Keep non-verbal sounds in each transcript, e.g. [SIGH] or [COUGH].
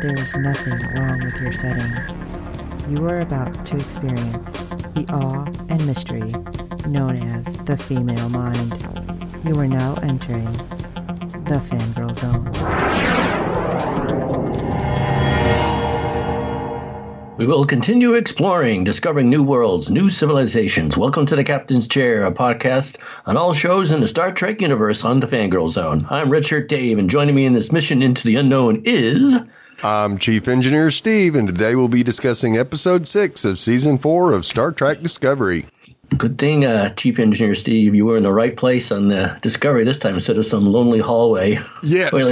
there is nothing wrong with your setting. You are about to experience the awe and mystery known as the female mind. You are now entering the fangirl zone. We will continue exploring, discovering new worlds, new civilizations. Welcome to the Captain's Chair, a podcast on all shows in the Star Trek universe on the Fangirl Zone. I'm Redshirt Dave, and joining me in this mission into the unknown is. I'm Chief Engineer Steve, and today we'll be discussing Episode 6 of Season 4 of Star Trek Discovery. Good thing, uh, Chief Engineer Steve, you were in the right place on the Discovery this time instead of some lonely hallway. Yes. [LAUGHS] With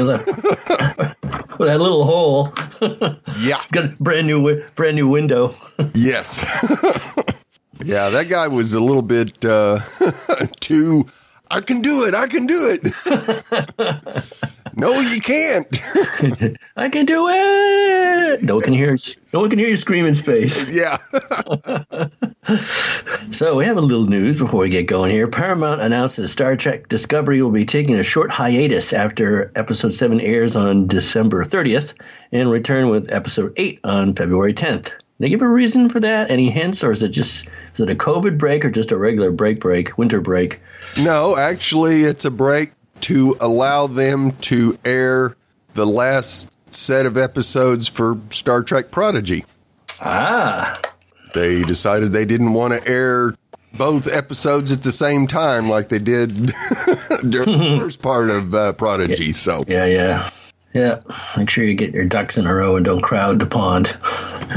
that little hole. [LAUGHS] Yeah. Got a brand new, brand new window. [LAUGHS] Yes. yeah, that guy was a little bit uh, too. I can do it. I can do it. [LAUGHS] no, you can't. [LAUGHS] I can do it. No one can hear. You. No one can hear you scream in space. [LAUGHS] yeah. So we have a little news before we get going here. Paramount announced that Star Trek Discovery will be taking a short hiatus after Episode Seven airs on December 30th, and return with Episode Eight on February 10th. They give a reason for that? Any hints, or is it just is it a COVID break or just a regular break break, winter break? No, actually, it's a break to allow them to air the last set of episodes for Star Trek Prodigy. Ah, They decided they didn't want to air both episodes at the same time like they did [LAUGHS] during the [LAUGHS] first part of uh, Prodigy. So, yeah, yeah, yeah. Make sure you get your ducks in a row and don't crowd the pond.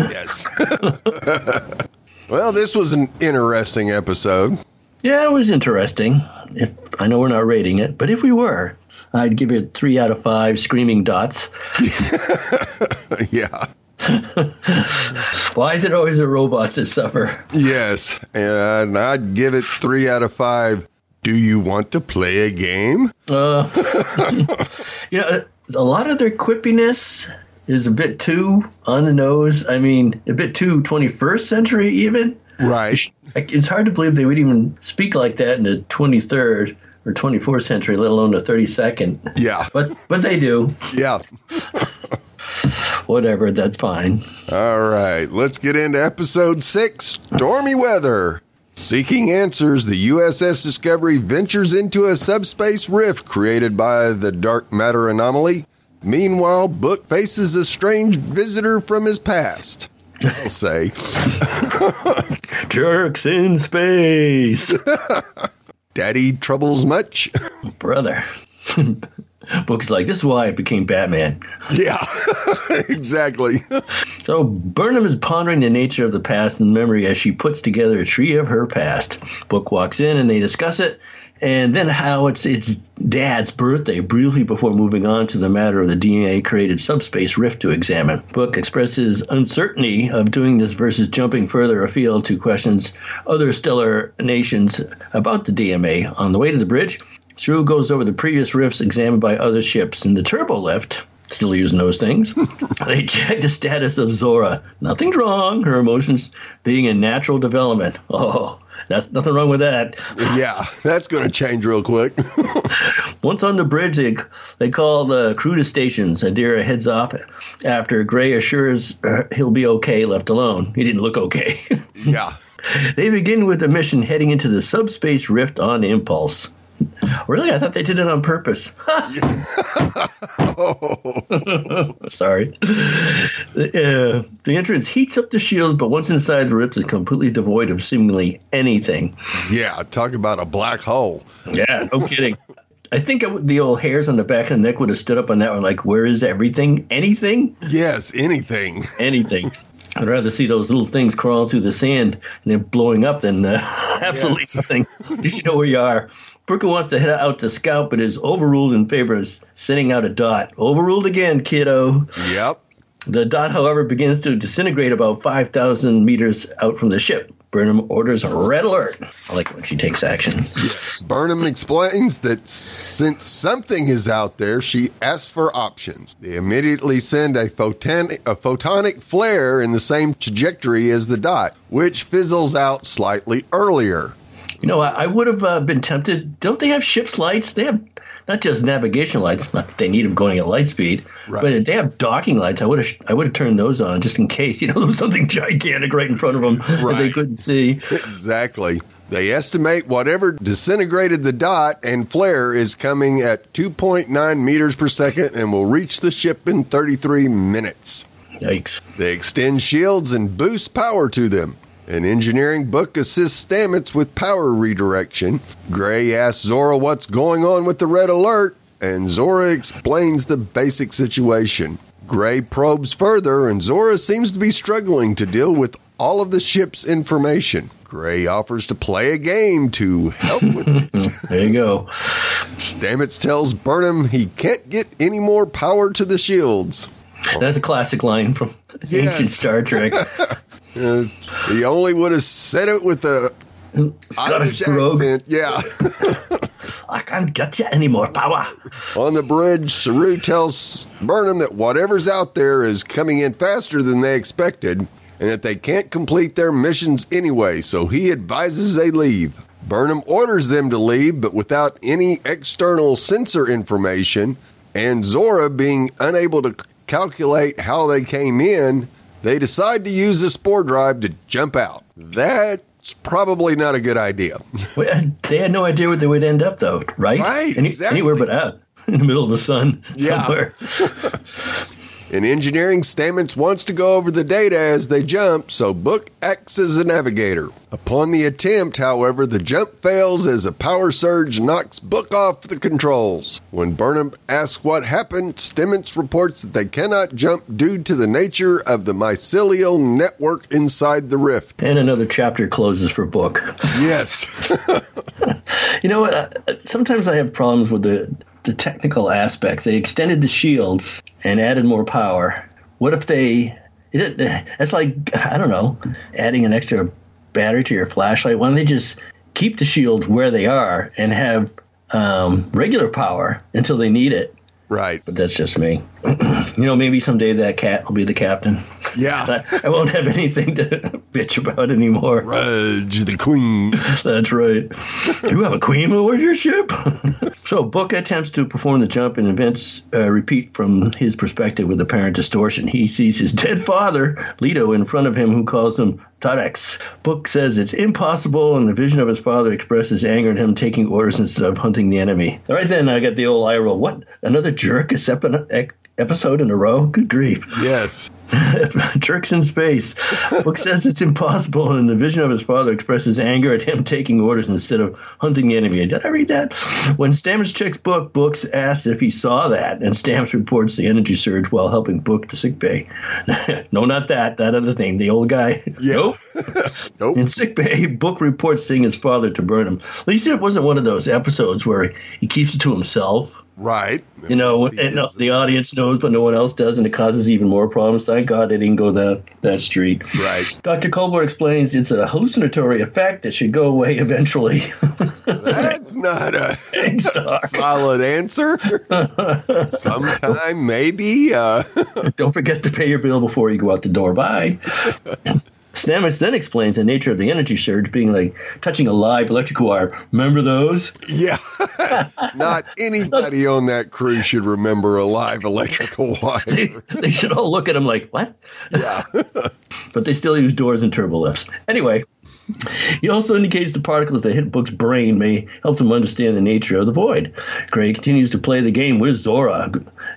yes. [LAUGHS] well, this was an interesting episode. Yeah, it was interesting. If I know we're not rating it, but if we were, I'd give it three out of five screaming dots. [LAUGHS] yeah. [LAUGHS] Why is it always the robots that suffer? Yes. And I'd give it three out of five. Do you want to play a game? Uh, [LAUGHS] you know, a lot of their quippiness is a bit too on the nose. I mean, a bit too 21st century, even. Right. It's hard to believe they would even speak like that in the 23rd or 24th century, let alone the 32nd. Yeah. But but they do. Yeah. [LAUGHS] Whatever, that's fine. All right, let's get into episode six Stormy Weather. Seeking answers, the USS Discovery ventures into a subspace rift created by the dark matter anomaly. Meanwhile, Book faces a strange visitor from his past. I'll [LAUGHS] say. [LAUGHS] Jerks in space. [LAUGHS] Daddy troubles much? Brother. Book's like, this is why I became Batman. yeah, exactly. So Burnham is pondering the nature of the past and memory as she puts together a tree of her past. Book walks in and they discuss it, and then how it's its dad's birthday briefly before moving on to the matter of the DMA created subspace rift to examine. Book expresses uncertainty of doing this versus jumping further afield to questions other stellar nations about the DMA. On the way to the bridge, Saru goes over the previous rifts examined by other ships. In the turbo lift, still using those things, [LAUGHS] they check the status of Zora. Nothing's wrong. Her emotions being in natural development. Oh, that's nothing wrong with that. [LAUGHS] Yeah, that's going to change real quick. [LAUGHS] Once on the bridge, they, they call the crew to stations. Adira heads off after Gray assures he'll be okay left alone. He didn't look okay. [LAUGHS] yeah. they begin with the mission heading into the subspace rift on impulse. Really? I thought they did it on purpose. oh. [LAUGHS] [LAUGHS] Sorry. Uh, the entrance heats up the shield, but once inside, the rift is completely devoid of seemingly anything. Yeah, talk about a black hole. Yeah, no [LAUGHS] kidding. I think would- the old hairs on the back of the neck would have stood up on that one, like, where is everything? Anything? Yes, anything. Anything. I'd rather see those little things crawling through the sand and then blowing up than uh, absolutely Yes. nothing. At least you know where you are. Booker wants to head out to scout, but is overruled in favor of sending out a dot. Overruled again, kiddo. Yep. The dot, however, begins to disintegrate about 5,000 meters out from the ship. Burnham orders a red alert. I like when she takes action. Burnham explains that since something is out there, she asks for options. They immediately send a, a photonic flare in the same trajectory as the dot, which fizzles out slightly earlier. You know, I, I would have uh, been tempted. Don't they have ship's lights? They have not just navigation lights. Not that they need them going at light speed, Right. but they have docking lights. I would have I would have turned those on just in case. You know, there was [LAUGHS] something gigantic right in front of them that they couldn't see. Exactly. They estimate whatever disintegrated the dot and flare is coming at 2.9 meters per second and will reach the ship in 33 minutes. Yikes! They extend shields and boost power to them. An engineering book assists Stamets with power redirection. Gray asks Zora what's going on with the red alert, and Zora explains the basic situation. Gray probes further, and Zora seems to be struggling to deal with all of the ship's information. Gray offers to play a game to help with it. [LAUGHS] There you go. Stamets tells Burnham he can't get any more power to the shields. That's a classic line from Yes. ancient Star Trek. [LAUGHS] Uh, he only would have said it with a Scottish accent. Yeah. [LAUGHS] I can't get you any more power. On the bridge, Saru tells Burnham that whatever's out there is coming in faster than they expected and that they can't complete their missions anyway, so he advises they leave. Burnham orders them to leave, but without any external sensor information, and Zora being unable to calculate how they came in, they decide to use the spore drive to jump out. That's probably not a good idea. [LAUGHS] Well, They had no idea where they would end up, though, right? Right, Any- exactly. Anywhere but out [LAUGHS] in the middle of the sun Yeah. [LAUGHS] In engineering, Stamets wants to go over the data as they jump, so Book acts as a navigator. Upon the attempt, however, the jump fails as a power surge knocks Book off the controls. When Burnham asks what happened, Stamets reports that they cannot jump due to the nature of the mycelial network inside the rift. And another chapter closes for book. Yes. [LAUGHS] You know what? Sometimes I have problems with the the technical aspects. They extended the shields and added more power. What if they? It's like I don't know, adding an extra battery to your flashlight. Why don't they just keep the shields where they are and have um, regular power until they need it? Right. But that's just me. [CLEARS THROAT] you know, maybe someday that cat will be the captain. Yeah. I, I won't have anything to [LAUGHS] bitch about anymore. Grudge the Queen. [LAUGHS] That's right. Do you have a queen aboard your ship? [LAUGHS] so Book attempts to perform the jump and events uh, repeat from his perspective with apparent distortion. He sees his dead father, Leto, in front of him who calls him Tarex. Book says it's impossible, and the vision of his father expresses anger at him taking orders instead of hunting the enemy. Right then, I got the old eye roll. What? Another jerk is epi- episode in a row? Good grief. Yes. [LAUGHS] Jerks in space. Book says it's impossible, and the vision of his father expresses anger at him taking orders instead of hunting the enemy. Did I read that? When Stamets checks Book, Books asks if he saw that, and Stamets reports the energy surge while helping Book to sick bay. [LAUGHS] no, not that. That other thing. The old guy. Yeah. [LAUGHS] Nope. Nope. In sick bay, Book reports seeing his father to Burnham. At least it wasn't one of those episodes where he keeps it to himself. Right. You know, and the audience knows, but no one else does, and it causes even more problems. Thank God they didn't go that that street. Right. Dr. Culber explains it's a hallucinatory effect that should go away eventually. That's [LAUGHS] not a Thanks, [LAUGHS] solid answer. Sometime, maybe. Uh, [LAUGHS] Don't forget to pay your bill before you go out the door. Bye. Stamets then explains the nature of the energy surge being like touching a live electrical wire. Remember those? yeah. [LAUGHS] Not anybody on that crew should remember a live electrical [LAUGHS] wire. They, they should all look at him like, what? Yeah. [LAUGHS] but they still use doors and turbo lifts. Anyway, he also indicates the particles that hit Book's brain may help him understand the nature of the void. Gray continues to play the game with Zora.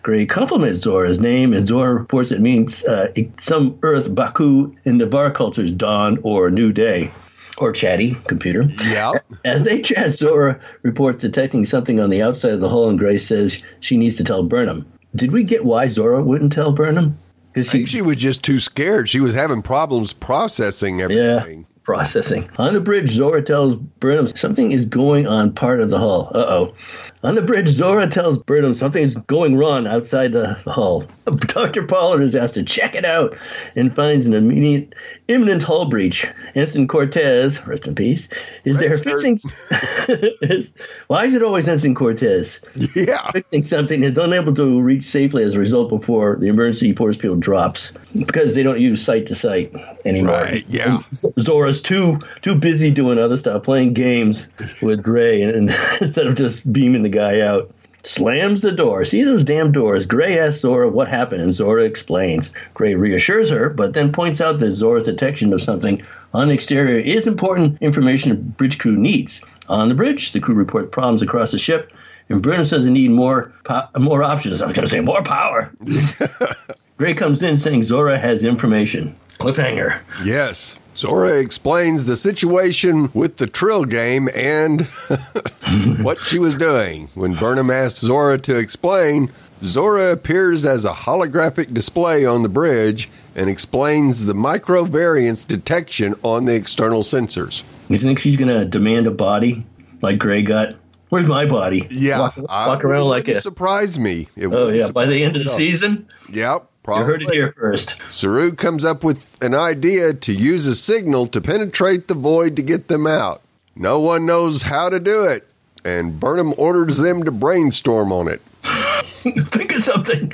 Gray compliments Zora's name, and Zora reports it means uh, some Earth Baku in the Var culture's dawn or new day. Or chatty computer. Yeah. As they chat, Zora reports detecting something on the outside of the hull, and Gray says she needs to tell Burnham. Did we get why Zora wouldn't tell Burnham? Think she was just too scared. She was having problems processing Yeah, everything. processing. On the bridge, Zora tells Burnham something is going on part of the hull. Uh oh. On the bridge, Zora tells Burnham something's going wrong outside the hull. [LAUGHS] Dr. Pollard is asked to check it out and finds an immediate, imminent hull breach. Ensign Cortez, rest in peace, is there fixing. [LAUGHS] Why is it always Ensign Cortez? Yeah. fixing something and unable to reach safely as a result before the emergency force field drops because they don't use site to site anymore. Right, yeah. And Zora's too too busy doing other stuff, playing games with Gray, and, and [LAUGHS] instead of just beaming the guy out. Slams the door. See those damn doors. Gray asks Zora what happened, and Zora explains. Gray reassures her, but then points out that Zora's detection of something on the exterior is important information the bridge crew needs. On the bridge, the crew report problems across the ship, and Burnham says they need more po- more options. I was going to say more power. [LAUGHS] Gray comes in saying Zora has information. Cliffhanger. Yes. Zora explains the situation with the Trill game and [LAUGHS] what she was doing. When Burnham asks Zora to explain, Zora appears as a holographic display on the bridge and explains the microvariance detection on the external sensors. You think she's going to demand a body like Gray got? Where's my body? Yeah, Walk, walk around like a. surprise me. It Oh, yeah. By the end of the season, Yep, you heard it here first. Saru comes up with an idea to use a signal to penetrate the void to get them out. No one knows how to do it, and Burnham orders them to brainstorm on it. [LAUGHS] think of something.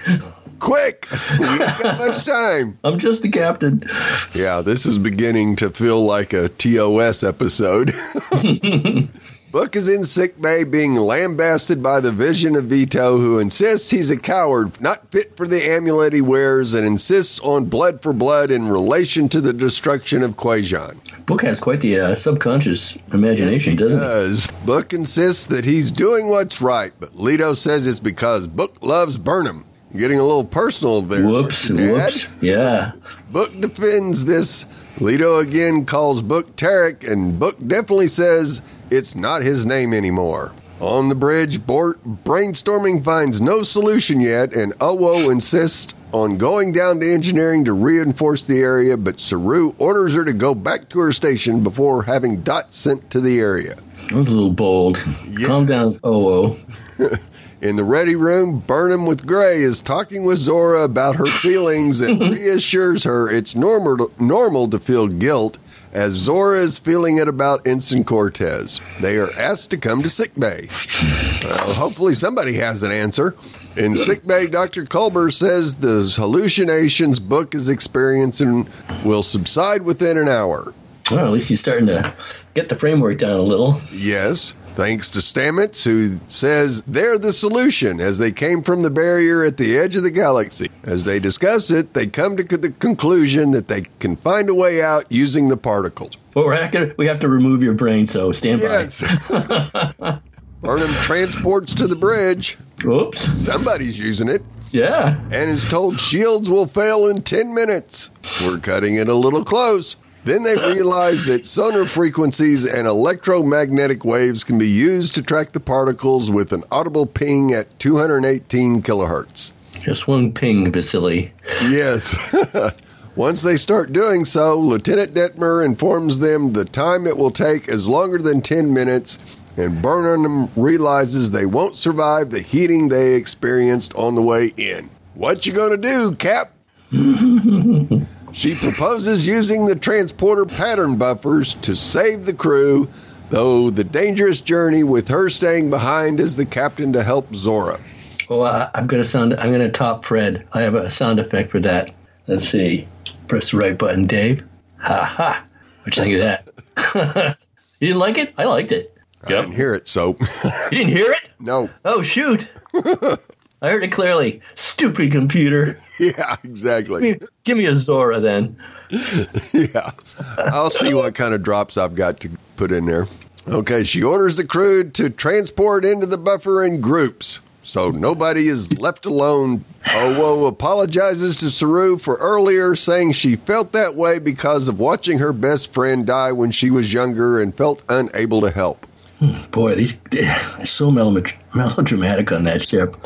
Quick! We ain't got much time. [LAUGHS] I'm just the captain. Yeah, this is beginning to feel like a TOS episode. [LAUGHS] Book is in sick bay being lambasted by the vision of Leto, who insists he's a coward, not fit for the amulet he wears, and insists on blood for blood in relation to the destruction of Kwejian. Book has quite the uh, subconscious imagination, doesn't it? does. Book insists that he's doing what's right, but Leto says it's because Book loves Burnham. Getting a little personal there. Whoops, Dad? whoops. Yeah. Book defends this. Leto again calls Book Tarek, and Book definitely says it's not his name anymore. On the bridge, Bort brainstorming finds no solution yet, and Owo insists on going down to engineering to reinforce the area, but Saru orders her to go back to her station before having Dot sent to the area. That was a little bold. Calm down, oh, [LAUGHS] In the ready room, Burnham with Gray is talking with Zora about her feelings and [LAUGHS] reassures her it's normal normal to feel guilt as Zora is feeling it about Ensign Cortez. They are asked to come to sickbay. Well, hopefully somebody has an answer. In sickbay, Dr. Culber says the hallucinations Book is experiencing will subside within an hour. Well, at least he's starting to get the framework down a little. Yes, thanks to Stamets, who says they're the solution as they came from the barrier at the edge of the galaxy. As they discuss it, they come to the conclusion that they can find a way out using the particles. But we're not gonna, we have to remove your brain, so stand Yes. [LAUGHS] Burnham transports to the bridge. Oops. Somebody's using it Yeah. and is told shields will fail in 10 minutes. We're cutting it a little close. Then they realize that sonar frequencies and electromagnetic waves can be used to track the particles with an audible ping at 218 kilohertz. Just one ping, Vasily. Yes. [LAUGHS] Once they start doing so, Lieutenant Detmer informs them the time it will take is longer than 10 minutes, and Burnham realizes they won't survive the heating they experienced on the way in. What you gonna do, Cap? [LAUGHS] she proposes using the transporter pattern buffers to save the crew, though the dangerous journey with her staying behind as the captain to help Zora. Oh, I, I'm gonna sound. I'm gonna top Fred. I have a sound effect for that. Let's see. Press the right button, Dave. Ha ha. What you think of that? [LAUGHS] you didn't like it? I liked it. I didn't hear it, so [LAUGHS] You didn't hear it? no. Oh shoot! [LAUGHS] I heard it clearly. Stupid computer. [LAUGHS] Yeah, exactly. Give me, give me a Zora then. [LAUGHS] Yeah. I'll see what kind of drops I've got to put in there. Okay, she orders the crew to transport into the buffer in groups. So nobody is left alone. Owo apologizes to Saru for earlier saying she felt that way because of watching her best friend die when she was younger and felt unable to help. Hmm, boy, these so melodramatic on that ship.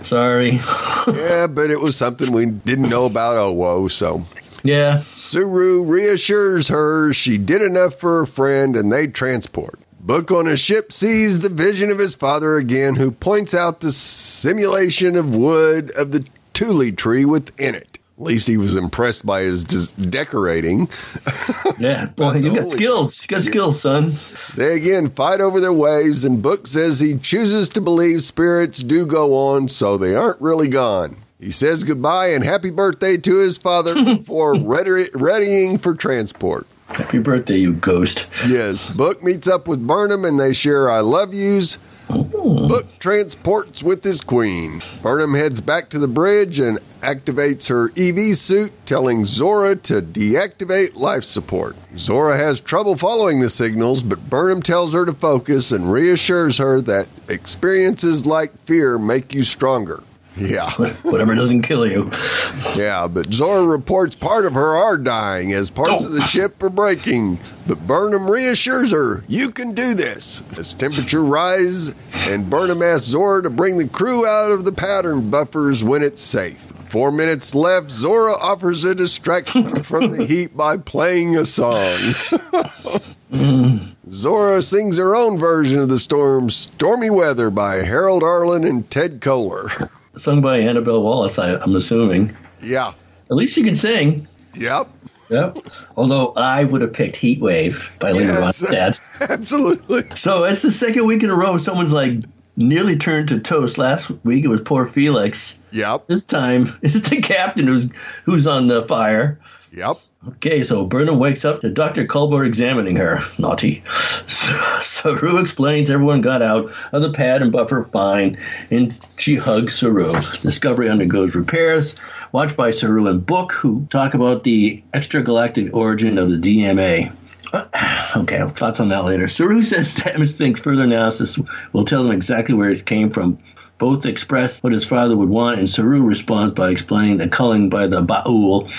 [LAUGHS] Sorry. Yeah, but it was something we didn't know about oh, Owo, so Yeah. Saru reassures her she did enough for her friend and they transport. Book on a ship sees the vision of his father again, who points out the simulation of wood of the Thule tree within it. At least he was impressed by his des- decorating. [LAUGHS] Yeah, [LAUGHS] well, you got skills. You got skills, son. They again fight over their waves, and Book says he chooses to believe spirits do go on, so they aren't really gone. He says goodbye and happy birthday to his father [LAUGHS] before ready- readying for transport. Happy birthday, you ghost. Yes, Book meets up with Burnham and they share I love yous. Hmm. Book transports with his queen. Burnham heads back to the bridge and activates her EV suit, telling Zora to deactivate life support. Zora has trouble following the signals, but Burnham tells her to focus and reassures her that experiences like fear make you stronger. Yeah. Whatever doesn't kill you. Yeah, but Zora reports part of her are dying as parts Oh. of the oh. ship are breaking. But Burnham reassures her, you can do this. As temperature rises, and Burnham asks Zora to bring the crew out of the pattern buffers when it's safe. Four minutes left, Zora offers a distraction [LAUGHS] from the heat by playing a song. [LAUGHS] Zora sings her own version of the storm, Stormy Weather by Harold Arlen and Ted Koehler. Sung by Annabelle Wallis, I, I'm assuming. yeah. At least you can sing. Yep. Yep. Although I would have picked Heat Wave by Linda Yes. Ronstadt. [LAUGHS] Absolutely. So it's the second week in a row someone's like nearly turned to toast. Last week it was poor Felix. Yep. This time [LAUGHS] it's the captain who's who's on the fire. Yep. Okay, so Burnham wakes up to Dr. Culber examining her. Naughty. So, [LAUGHS] Saru explains everyone got out of the pattern buffer fine, and she hugs Saru. Discovery undergoes repairs, watched by Saru and Book, who talk about the extragalactic origin of the DMA. Uh, [SIGHS] Okay, thoughts on that later. Saru [LAUGHS] says Stamets thinks further analysis will tell them exactly where it came from. Both express what his father would want, and Saru responds by explaining the culling by the Ba'ul,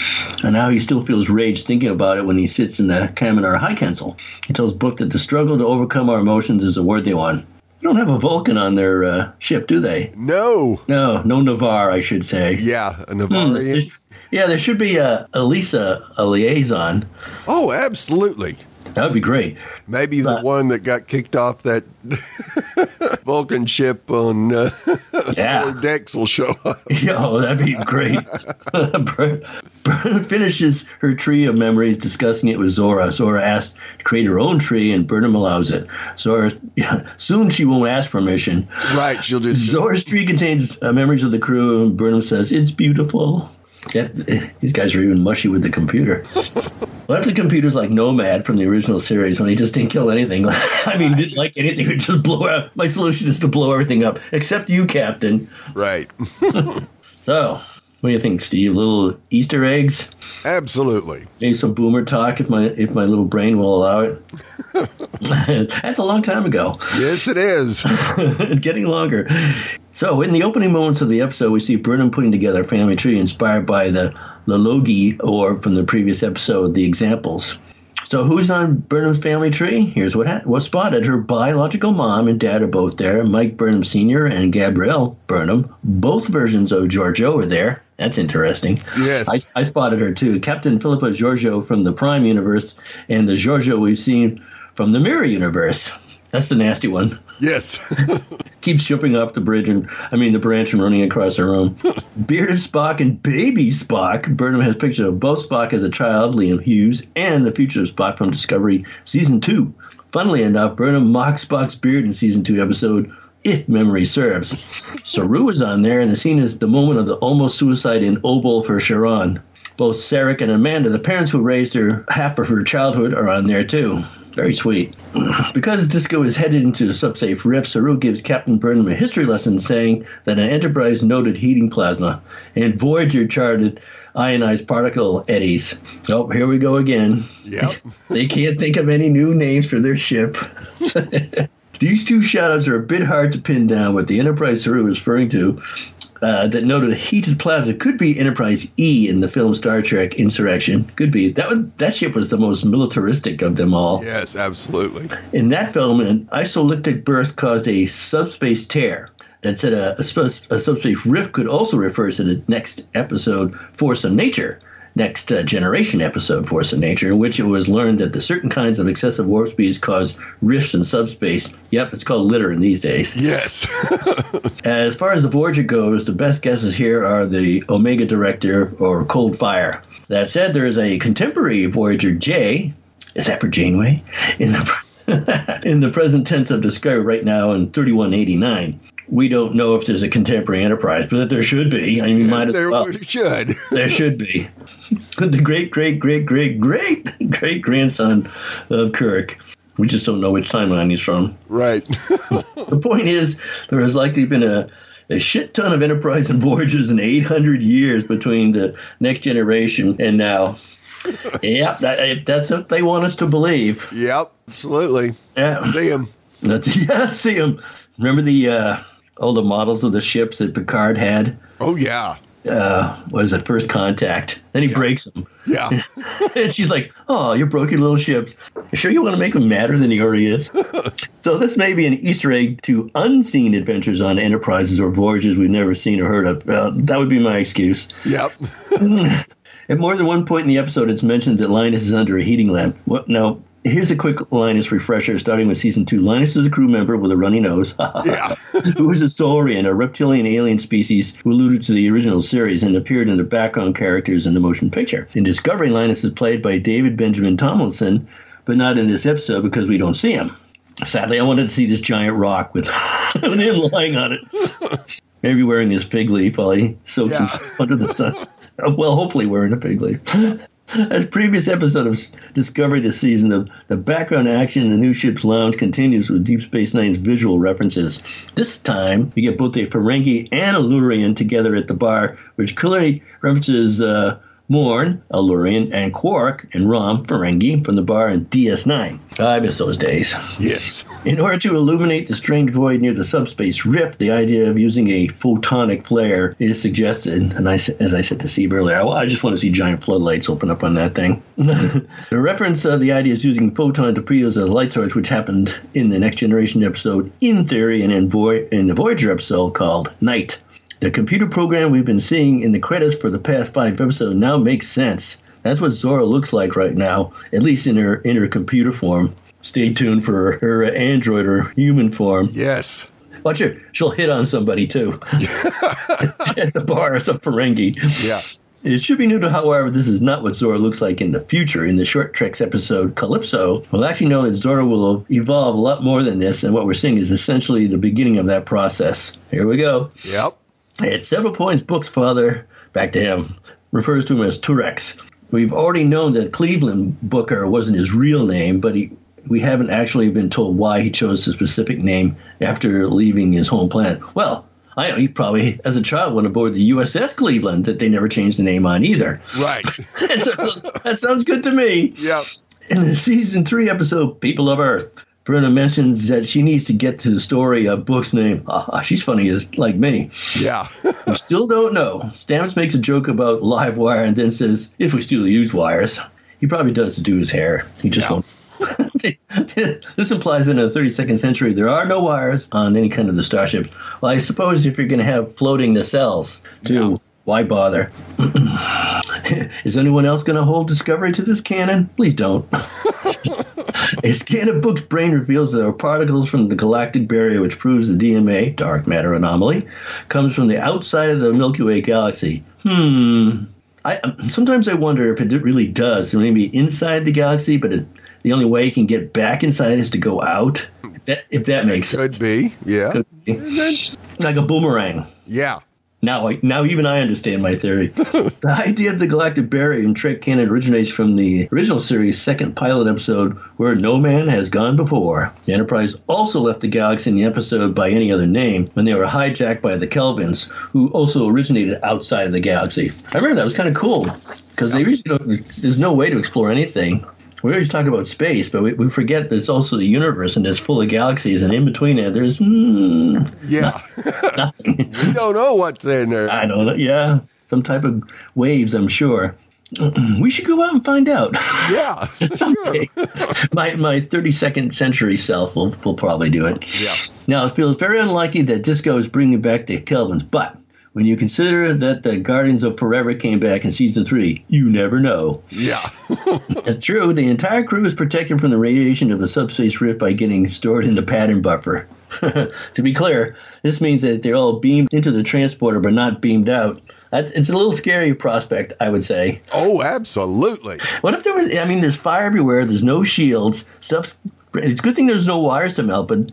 and how he still feels rage thinking about it when he sits in the Kaminar High Council. He tells Book that the struggle to overcome our emotions is a worthy one. They don't have a Vulcan on their uh, ship, do they? No. No, no Ni'Var, I should say. Yeah, a Hmm, Ni'Varian. Yeah, there should be a, a, a liaison. Oh, absolutely. That would be great. Maybe the one that got kicked off that [LAUGHS] Vulcan ship on uh, Yeah. [LAUGHS] Decks will show up. [LAUGHS] Yo, that'd be great. Burnham finishes her tree of memories discussing it with Zora. Zora asks to create her own tree, and Burnham allows it. Zora, soon she won't ask permission. Right, she'll just. Zora's tree contains uh, memories of the crew, and Burnham says, It's beautiful. Yeah, these guys are even mushy with the computer. [LAUGHS] What if the computer's like Nomad from the original series when he just didn't kill anything? [LAUGHS] I mean, didn't like anything, [LAUGHS] would just blow up. My solution is to blow everything up, except you, Captain. Right. So, what do you think, Steve? Little Easter eggs? Absolutely. Maybe some boomer talk if my if my little brain will allow it. [LAUGHS] That's a long time ago. Yes, it is. [LAUGHS] Getting longer. So, in the opening moments of the episode, we see Burnham putting together a family tree inspired by the Lalogi or from the previous episode, The Examples. So, who's on Burnham's family tree? Here's what ha- was spotted. Her biological mom and dad are both there. Mike Burnham Sr. and Gabrielle Burnham. Both versions of Georgiou are there. That's interesting. Yes. I, I spotted her too. Captain Philippa Georgiou from the Prime universe and the Georgiou we've seen from the Mirror universe. That's the nasty one. Yes. [LAUGHS] Keeps jumping off the bridge and I mean the branch and running across the room. [LAUGHS] Bearded Spock and Baby Spock. Burnham has pictures of both Spock as a child, Liam Hughes, and the future of Spock from Discovery season two. Funnily enough, Burnham mocks Spock's beard in season two episode. If memory serves, Saru is on there, and the scene is the moment of the almost suicide in Obol for Charon. Both Sarek and Amanda, the parents who raised her half of her childhood, are on there too. Very sweet. [CLEARS THROAT] Because Disco is headed into the subspace rift, Saru gives Captain Burnham a history lesson saying that an Enterprise noted heating plasma and Voyager charted ionized particle eddies. Oh, here we go again. Yep. [LAUGHS] They can't think of any new names for their ship. [LAUGHS] These two shadows are a bit hard to pin down. What the Enterprise Saru is referring to uh, that noted a heated plasma could be Enterprise E in the film Star Trek Insurrection. Could be that. Would, that ship was the most militaristic of them all. Yes, absolutely. In that film, an isolytic burst caused a subspace tear. That said, a, a, a subspace rift could also refer to the next episode, Force of Nature. Next uh, generation episode, Force of Nature, in which it was learned that the certain kinds of excessive warp speeds cause rifts in subspace. Yep, it's called litter in these days. Yes. [LAUGHS] As far as the Voyager goes, the best guesses here are the Omega Directive or Cold Fire. That said, there is a contemporary Voyager J. Is that for Janeway? In the [LAUGHS] in the present tense of Discovery right now in 3189. We don't know if there's a contemporary Enterprise, but that there should be. I mean, yes, might as there well. [LAUGHS] should. There should be. [LAUGHS] the great, great, great, great, great, great grandson of Kirk. We just don't know which timeline he's from. Right. [LAUGHS] The point is, there has likely been a, a shit ton of Enterprise and Voyagers in 800 years between the next generation and now. yeah, that, that's what they want us to believe. yep. Absolutely. Yeah, See him. that's yeah. See them. Remember the uh, all the models of the ships that Picard had? Oh yeah. Uh, was it First Contact? Then he breaks them. Yeah. [LAUGHS] and she's like, "Oh, you broke your little ships. You sure you want to make him madder than he already is?" [LAUGHS] so this may be an Easter egg to unseen adventures on Enterprises or voyages we've never seen or heard of. Uh, that would be my excuse. yep. [LAUGHS] At more than one point in the episode, it's mentioned that Linus is under a heating lamp. What? Now, here's a quick Linus refresher, starting with season two. Linus is a crew member with a runny nose. [LAUGHS] Yeah. who is a Saurian, a reptilian alien species who alluded to the original series and appeared in the background characters in the motion picture. In Discovery, Linus is played by David Benjamin Tomlinson, but not in this episode because we don't see him. Sadly, I wanted to see this giant rock with, [LAUGHS] with him lying on it. Maybe wearing his fig leaf while he soaks Yeah. himself under the sun. [LAUGHS] Well, hopefully wearing a fig leaf. [LAUGHS] As previous episode of Discovery this season, the, the background action in the new ship's lounge continues with Deep Space Nine's visual references. This time, we get both a Ferengi and a Lurian together at the bar, which clearly references uh, Morn, a Lurian, and Quark and Rom, Ferengi, from the bar in DS9. I miss those days. Yes. In order to illuminate the strange void near the subspace rift, the idea of using a photonic flare is suggested. And I, as I said to Steve earlier, I, I just want to see giant floodlights open up on that thing. [LAUGHS] the reference of the idea is using photon torpedoes as a light source, which happened in the Next Generation episode, in theory, and in, Voy- in the Voyager episode called Night. The computer program we've been seeing in the credits for the past five episodes now makes sense. That's what Zora looks like right now, at least in her in her computer form. Stay tuned for her android or human form. Yes. Watch her; she'll hit on somebody too [LAUGHS] at the bar or some Ferengi. Yeah. It should be noted, however, this is not what Zora looks like in the future. In the Short Treks episode Calypso, we'll actually know that Zora will evolve a lot more than this, and what we're seeing is essentially the beginning of that process. Here we go. Yep. At several points, Book's father, back to him, refers to him as Turex. We've already known that Cleveland Booker wasn't his real name, but he, we haven't actually been told why he chose the specific name after leaving his home planet. Well, I know he probably, as a child, went aboard the USS Cleveland that they never changed the name on either. Right. [LAUGHS] So- so that sounds good to me. yep. In the season three episode, People of Earth, Burnham mentions that she needs to get to the story of Book's name. Ah, she's funny as like me. Yeah. We [LAUGHS] still don't know. Stamets makes a joke about live wire and then says, if we still use wires. He probably does to do his hair. He just Yeah. won't. [LAUGHS] this implies that in the 32nd century there are no wires on any kind of the starship. Well, I suppose if you're going to have floating nacelles, too. Why bother? [CLEARS THROAT] Is anyone else going to hold Discovery to this canon? Please don't. A scan of Book's brain reveals there are particles from the galactic barrier, which proves the DMA, dark matter anomaly, comes from the outside of the Milky Way galaxy. Hmm. I um, sometimes I wonder if it really does. Maybe inside the galaxy, but it, the only way it can get back inside is to go out. If that, if that makes Could sense. be. Yeah. Could be. That's- Like a boomerang. yeah. Now, I, now even I understand my theory. [LAUGHS] the idea of the galactic barrier in Trek canon originates from the original series' second pilot episode, where no man has gone before. The Enterprise also left the galaxy in the episode by any other name when they were hijacked by the Kelvans, who also originated outside of the galaxy. I remember that was kind of cool because they there's no way to explore anything. We always talk about space, but we, we forget that it's also the universe and it's full of galaxies, and in between it, there's mm, Yeah. nothing. [LAUGHS] we don't know what's in there. I don't know. Yeah, some type of waves, I'm sure. [CLEARS THROAT] we should go out and find out Yeah. [LAUGHS] someday. my my 32nd century self will, will probably do it. Yeah. Now, it feels very unlikely that Disco is bringing back the Kelvans, but when you consider that the Guardians of Forever came back in season three, you never know. Yeah. [LAUGHS] It's true. The entire crew is protected from the radiation of the subspace rift by getting stored in the pattern buffer. [LAUGHS] to be clear, this means that they're all beamed into the transporter but not beamed out. That's, it's a little scary prospect, I would say. oh, absolutely. What if there was? I mean, there's fire everywhere. There's no shields. Stuff's. It's a good thing there's no wires to melt, but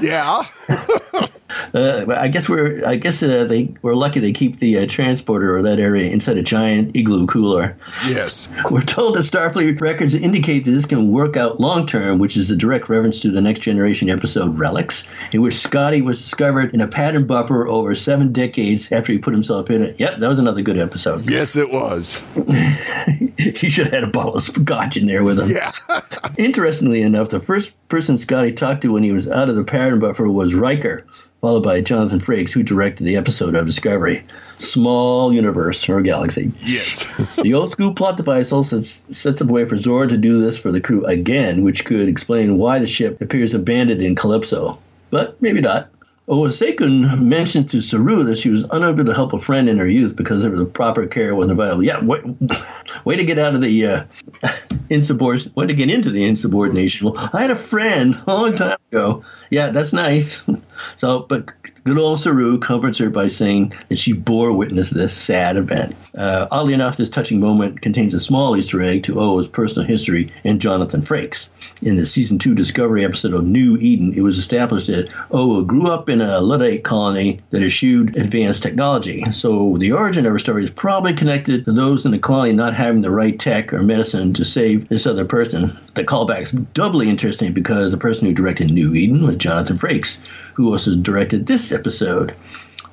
Yeah. [LAUGHS] [LAUGHS] uh, I guess we're. I guess uh, they we're lucky they keep the uh, transporter or that area inside a giant igloo cooler. yes. We're told that Starfleet records indicate that this can work out long term, which is a direct reference to the Next Generation episode Relics, in which Scotty was discovered in a pattern buffer over seven decades after he put himself in it. Yep, that was another good episode. Yes, it was. [LAUGHS] [LAUGHS] he should have had a bottle of scotch in there with him. Yeah. [LAUGHS] Interestingly enough, the first person Scotty talked to when he was out of the pattern buffer was Riker, followed by Jonathan Frakes, who directed the episode of Discovery. Small universe or galaxy. yes. [LAUGHS] The old school plot device also sets, sets up a way for Zora to do this for the crew again, which could explain why the ship appears abandoned in Calypso. But maybe not. Owosekun mentions to Saru that she was unable to help a friend in her youth because of the proper care wasn't available. Yeah, way, [LAUGHS] way to get out of the uh, [LAUGHS] insubordination, way to get into the insubordination. Well, I had a friend a long time ago. Yeah, that's nice. [LAUGHS] So, but good old Saru comforts her by saying that she bore witness to this sad event. Uh, oddly enough, this touching moment contains a small Easter egg to O's personal history and Jonathan Frakes. In the season two Discovery episode of New Eden, it was established that O grew up in a Luddite colony that eschewed advanced technology. So the origin of her story is probably connected to those in the colony not having the right tech or medicine to save this other person. The callback's doubly interesting because the person who directed New Eden was Jonathan Frakes, who also directed this episode.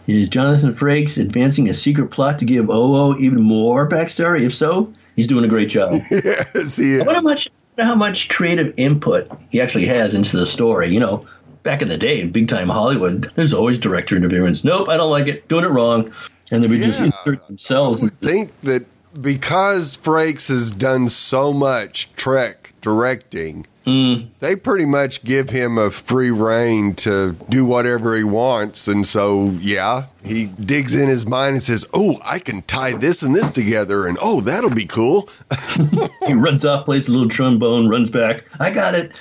Is Jonathan Frakes advancing a secret plot to give OO even more backstory? If so, he's doing a great job. [LAUGHS] yes, he I wonder how is. much how much creative input he actually has into the story. You know, back in the day, in big time Hollywood, there's always director interference. Nope, I don't like it. Doing it wrong, and they would just Yeah. insert themselves. I would think that because Frakes has done so much Trek directing, they pretty much give him a free reign to do whatever he wants. And so, yeah, he digs in his mind and says, Oh, I can tie this and this together. And oh, that'll be cool. [LAUGHS] he runs off, plays a little trombone, runs back. I got it.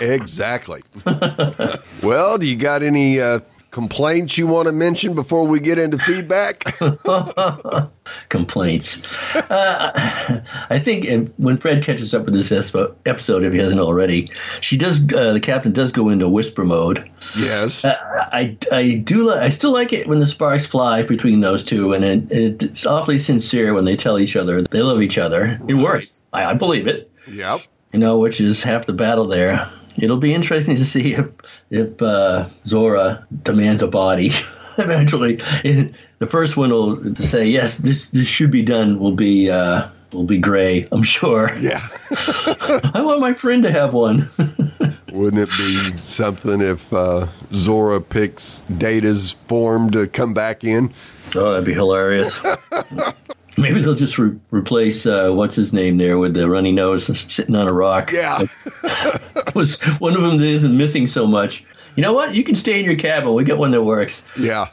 Exactly. [LAUGHS] well, do you got any uh, complaints you want to mention before we get into feedback? [LAUGHS] Complaints. Uh, I think uh, when Fred catches up with this episode, if he hasn't already, she does. Uh, the captain does go into whisper mode. yes. Uh, I, I do li- I still like it when the sparks fly between those two, and it, it's awfully sincere when they tell each other they love each other. It works. I, I believe it. Yep. You know, which is half the battle there. It'll be interesting to see if if uh, Zora demands a body [LAUGHS] eventually. the first one will say yes, this this should be done. Will be uh, will be Gray, I'm sure. Yeah. [LAUGHS] I want my friend to have one. [LAUGHS] Wouldn't it be something if uh, Zora picks Data's form to come back in? Oh, that'd be hilarious. Maybe they'll just re- replace uh, what's his name there with the runny nose sitting on a rock. Yeah. [LAUGHS] was one of them that isn't missing so much. You know what? You can stay in your cabin. We got one that works. Yeah.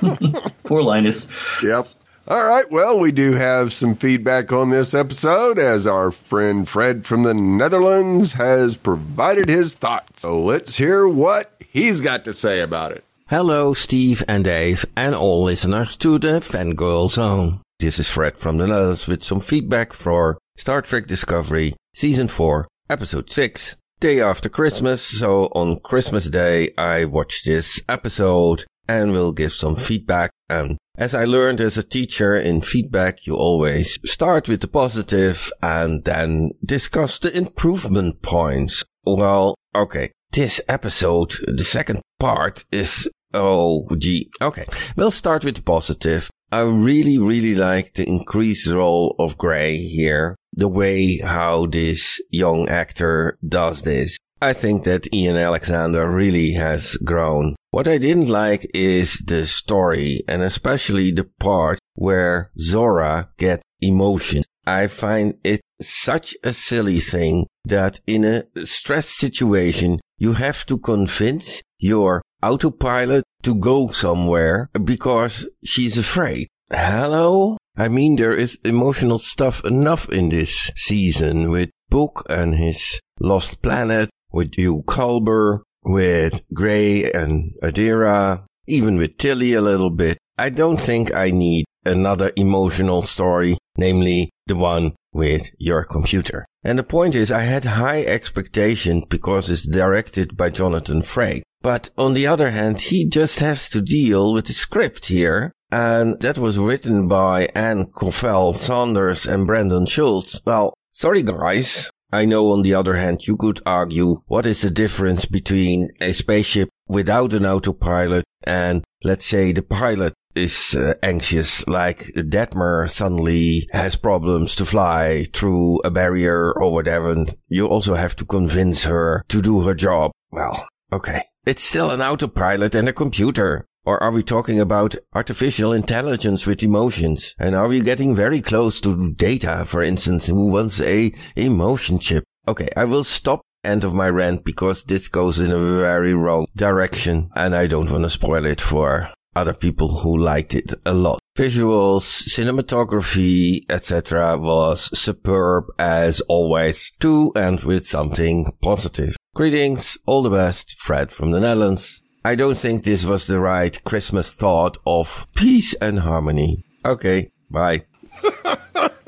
[LAUGHS] Poor Linus. Yep. All right. Well, we do have some feedback on this episode as our friend Fred from the Netherlands has provided his thoughts. So let's hear what he's got to say about it. Hello, Steve and Dave, and all listeners to the Fangirl Zone. This is Fred from the Netherlands with some feedback for Star Trek Discovery, Season 4, Episode 6. Day after Christmas, so on Christmas Day, I watched this episode and will give some feedback. And as I learned as a teacher in feedback, you always start with the positive and then discuss the improvement points. Well, okay. This episode, the second part is, oh gee. Okay. We'll start with the positive. I really, really like the increased role of Gray here. The way how this young actor does this. I think that Ian Alexander really has grown. What I didn't like is the story and especially the part where Zora gets emotion. I find it such a silly thing that in a stress situation, you have to convince your autopilot to go somewhere because she's afraid. Hello? I mean, there is emotional stuff enough in this season with Book and his Lost Planet, with Hugh Culber, with Gray and Adira, even with Tilly a little bit. I don't think I need another emotional story, namely the one with your computer. And the point is, I had high expectations because it's directed by Jonathan Frakes. But on the other hand, he just has to deal with the script here. And that was written by Anne Cofell Saunders and Brandon Schultz. Well, sorry guys. I know on the other hand, you could argue what is the difference between a spaceship without an autopilot and let's say the pilot is uh, anxious, like Detmer suddenly has problems to fly through a barrier or whatever, and you also have to convince her to do her job. Well, okay. It's still an autopilot and a computer. Or are we talking about artificial intelligence with emotions? And are we getting very close to data, for instance, who wants a emotion chip? Okay, I will stop end of my rant because this goes in a very wrong direction and I don't want to spoil it for other people who liked it a lot. Visuals, cinematography, etc. was superb as always, to end with something positive. Greetings, all the best, Fred from the Netherlands. I don't think this was the right Christmas thought of peace and harmony. Okay, bye. [LAUGHS]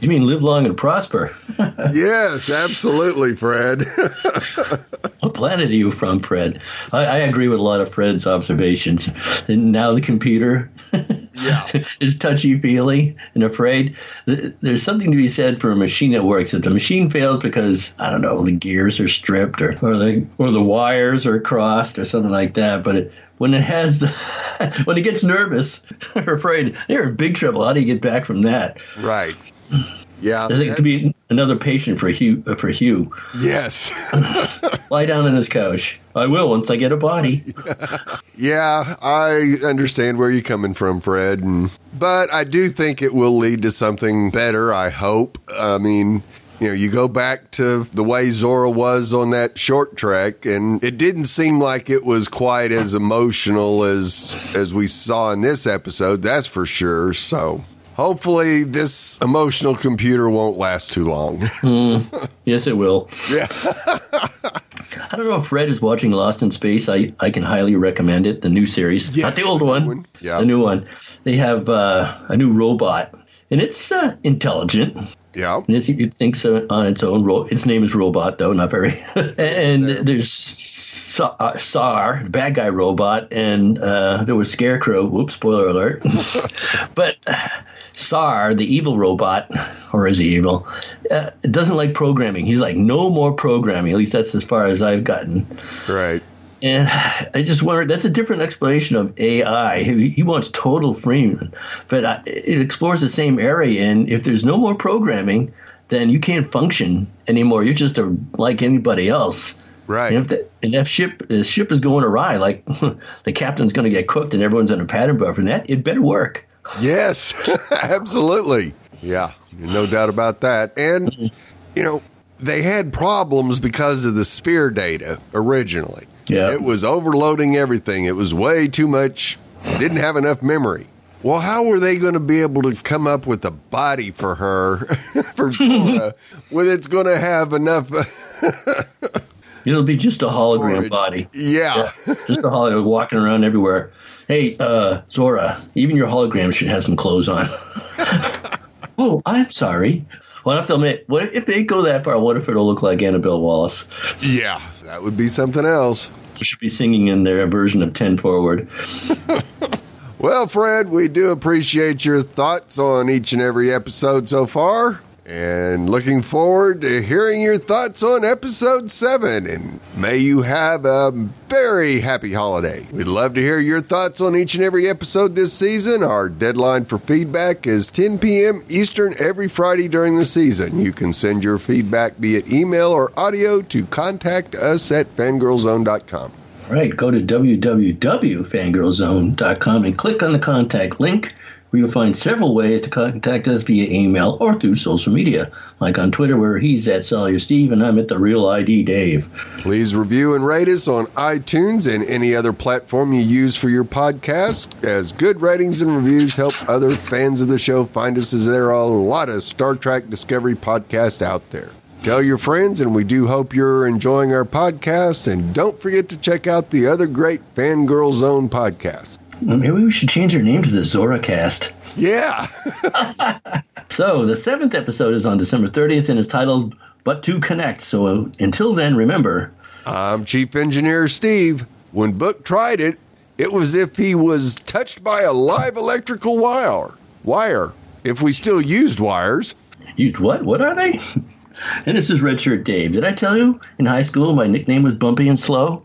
You mean live long and prosper? [LAUGHS] yes, absolutely, Fred. [LAUGHS] what planet are you from, Fred? I, I, agree with a lot of Fred's observations. And now the computer [LAUGHS] yeah. is touchy feely and afraid. There's something to be said for a machine that works. If the machine fails because I don't know the gears are stripped or or the or the wires are crossed or something like that, but it, when it has the when it gets nervous or afraid, they're in big trouble. How do you get back from that? Right. Yeah, I think it could be another patient for Hugh. Uh, for Hugh. Yes. [LAUGHS] Lie down on his couch. I will once I get a body. [LAUGHS] yeah, I understand where you're coming from, Fred, and, but I do think it will lead to something better. I hope. I mean, you know, you go back to the way Zora was on that short trek, and it didn't seem like it was quite as emotional as as we saw in this episode. That's for sure. So hopefully this emotional computer won't last too long. mm, yes, it will. Yeah. [LAUGHS] I don't know if Fred is watching Lost in Space. I, I can highly recommend it. The new series, not the old one, one. Yeah. the new one. They have uh, a new robot, and it's uh, intelligent. Yeah, and it thinks uh, on its own. Ro- its name is Robot, though not very. [LAUGHS] and there. there's Sar, uh, Sar, bad guy robot, and uh, there was Scarecrow. Whoops, spoiler alert. [LAUGHS] but Sar, the evil robot, [LAUGHS] or is he evil, uh, doesn't like programming. He's like, no more programming. At least that's as far as I've gotten. Right. And I just wonder, that's a different explanation of AI. He, he wants total freedom, but uh, it explores the same area. And if there's no more programming, then you can't function anymore. You're just a, like anybody else. Right. And if, the, and if ship the ship is going awry, like [LAUGHS] the captain's going to get cooked and everyone's on a pattern buffer, and that it better work. Yes, [LAUGHS] absolutely. Yeah, no doubt about that. And, you know, they had problems because of the sphere data originally. Yeah. It was overloading everything. It was way too much, didn't have enough memory. Well, how were they going to be able to come up with a body for her, [LAUGHS] for Zora, [LAUGHS] when it's going to have enough? It'll be just a hologram storage. body. Yeah. yeah. Just a hologram walking around everywhere. Hey, uh, Zora, even your hologram should have some clothes on. [LAUGHS] oh, I'm sorry. Well, I have to admit, what if they go that far? What if it'll look like Annabelle Wallis? Yeah, that would be something else. We should be singing in their version of 10 Forward. [LAUGHS] well, Fred, we do appreciate your thoughts on each and every episode so far and looking forward to hearing your thoughts on episode 7. And may you have a very happy holiday. We'd love to hear your thoughts on each and every episode this season. Our deadline for feedback is 10 p.m. Eastern every Friday during the season. You can send your feedback via email or audio to contact us at fangirlzone.com. All right, go to www.fangirlzone.com and click on the contact link where you'll find several ways to contact us via email or through social media, like on Twitter, where he's at Sawyer Steve and I'm at the Real ID Dave. Please review and rate us on iTunes and any other platform you use for your podcast, as good ratings and reviews help other fans of the show find us, as there are a lot of Star Trek Discovery podcasts out there. Tell your friends, and we do hope you're enjoying our podcast. And don't forget to check out the other great Fangirl Zone podcasts. Maybe we should change our name to the Zoracast. Yeah. [LAUGHS] so, the seventh episode is on December 30th and is titled But to Connect. So, until then, remember I'm Chief Engineer Steve. When Book tried it, it was if he was touched by a live electrical wire. Wire. If we still used wires. Used what? What are they? [LAUGHS] and this is Redshirt Dave. Did I tell you in high school my nickname was Bumpy and Slow?